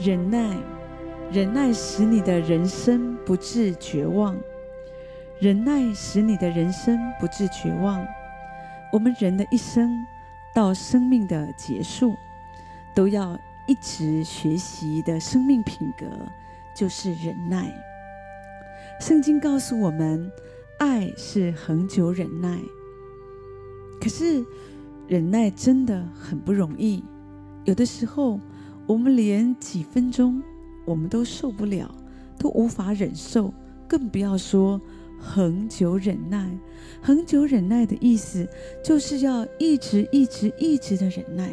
忍耐，忍耐使你的人生不致绝望。忍耐使你的人生不致绝望。我们人的一生到生命的结束，都要一直学习的生命品格就是忍耐。圣经告诉我们，爱是恒久忍耐。可是忍耐真的很不容易，有的时候我们连几分钟我们都受不了，都无法忍受，更不要说。恒久忍耐，恒久忍耐的意思就是要一直、一直、一直的忍耐，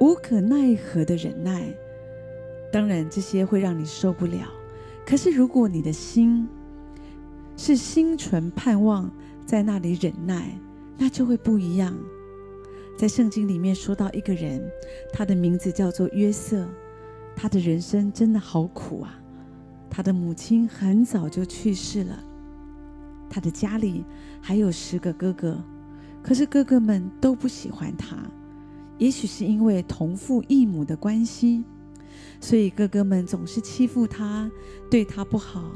无可奈何的忍耐。当然，这些会让你受不了。可是，如果你的心是心存盼望，在那里忍耐，那就会不一样。在圣经里面说到一个人，他的名字叫做约瑟，他的人生真的好苦啊。他的母亲很早就去世了。他的家里还有十个哥哥，可是哥哥们都不喜欢他。也许是因为同父异母的关系，所以哥哥们总是欺负他，对他不好，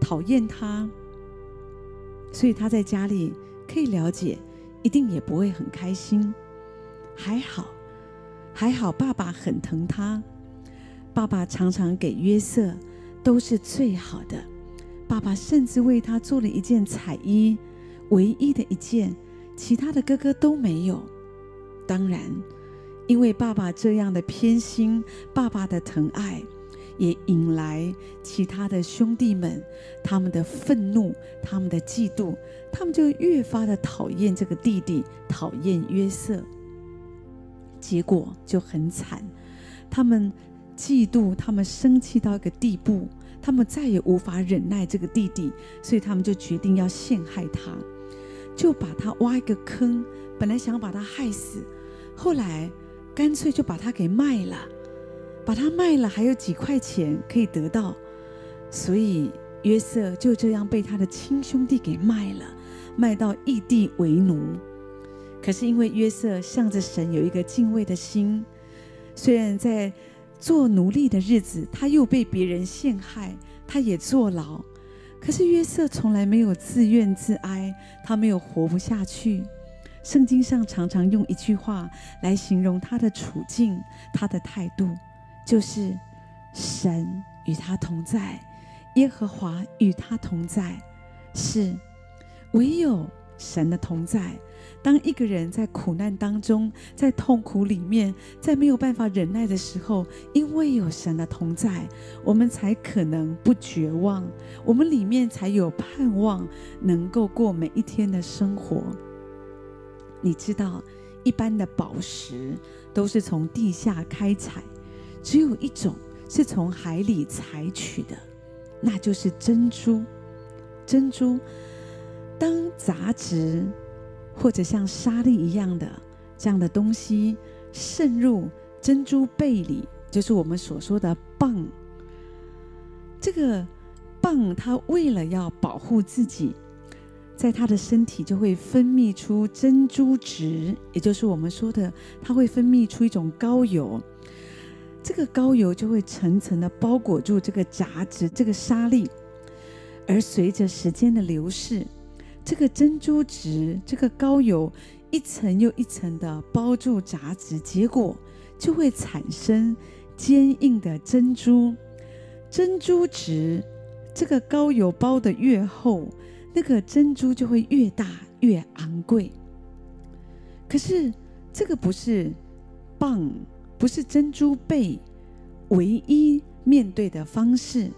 讨厌他。所以他在家里可以了解，一定也不会很开心。还好，还好，爸爸很疼他，爸爸常常给约瑟都是最好的。爸爸甚至为他做了一件彩衣，唯一的一件，其他的哥哥都没有。当然，因为爸爸这样的偏心，爸爸的疼爱，也引来其他的兄弟们他们的愤怒，他们的嫉妒，他们就越发的讨厌这个弟弟，讨厌约瑟。结果就很惨，他们嫉妒，他们生气到一个地步。他们再也无法忍耐这个弟弟，所以他们就决定要陷害他，就把他挖一个坑。本来想把他害死，后来干脆就把他给卖了，把他卖了还有几块钱可以得到，所以约瑟就这样被他的亲兄弟给卖了，卖到异地为奴。可是因为约瑟向着神有一个敬畏的心，虽然在。做奴隶的日子，他又被别人陷害，他也坐牢。可是约瑟从来没有自怨自哀，他没有活不下去。圣经上常常用一句话来形容他的处境，他的态度，就是“神与他同在，耶和华与他同在”，是唯有神的同在。当一个人在苦难当中，在痛苦里面，在没有办法忍耐的时候，因为有神的同在，我们才可能不绝望，我们里面才有盼望，能够过每一天的生活。你知道，一般的宝石都是从地下开采，只有一种是从海里采取的，那就是珍珠。珍珠，当杂质。或者像沙粒一样的这样的东西渗入珍珠贝里，就是我们所说的蚌。这个蚌它为了要保护自己，在它的身体就会分泌出珍珠质，也就是我们说的，它会分泌出一种膏油。这个膏油就会层层的包裹住这个杂质、这个沙粒，而随着时间的流逝。这个珍珠质，这个膏油，一层又一层的包住杂质，结果就会产生坚硬的珍珠。珍珠质，这个膏油包得越厚，那个珍珠就会越大越昂贵。可是这个不是蚌，不是珍珠贝唯一面对的方式。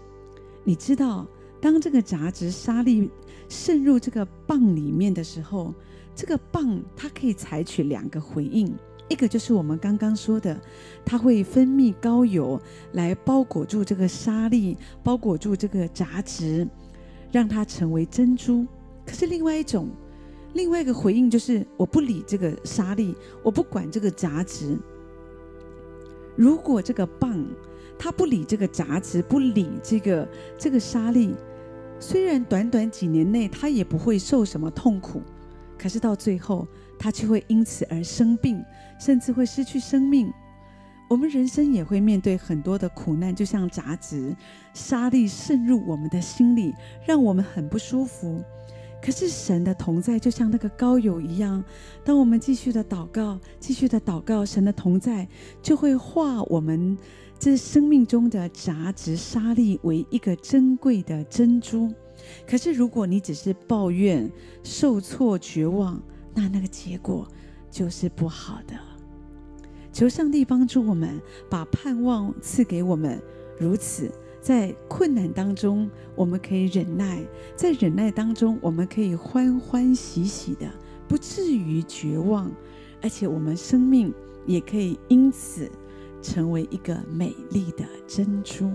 你知道，当这个杂质沙粒。渗入这个蚌里面的时候，这个蚌它可以采取两个回应，一个就是我们刚刚说的，它会分泌膏油来包裹住这个沙粒，包裹住这个杂质，让它成为珍珠。可是另外一种，另外一个回应就是我不理这个沙粒，我不管这个杂质。如果这个蚌它不理这个杂质，不理这个这个沙粒。虽然短短几年内他也不会受什么痛苦，可是到最后他却会因此而生病，甚至会失去生命。我们人生也会面对很多的苦难，就像杂质、沙粒渗入我们的心里，让我们很不舒服。可是神的同在就像那个膏油一样，当我们继续的祷告，继续的祷告，神的同在就会化我们这生命中的杂质沙粒为一个珍贵的珍珠。可是如果你只是抱怨、受挫、绝望，那那个结果就是不好的。求上帝帮助我们，把盼望赐给我们，如此。在困难当中，我们可以忍耐；在忍耐当中，我们可以欢欢喜喜的，不至于绝望，而且我们生命也可以因此成为一个美丽的珍珠。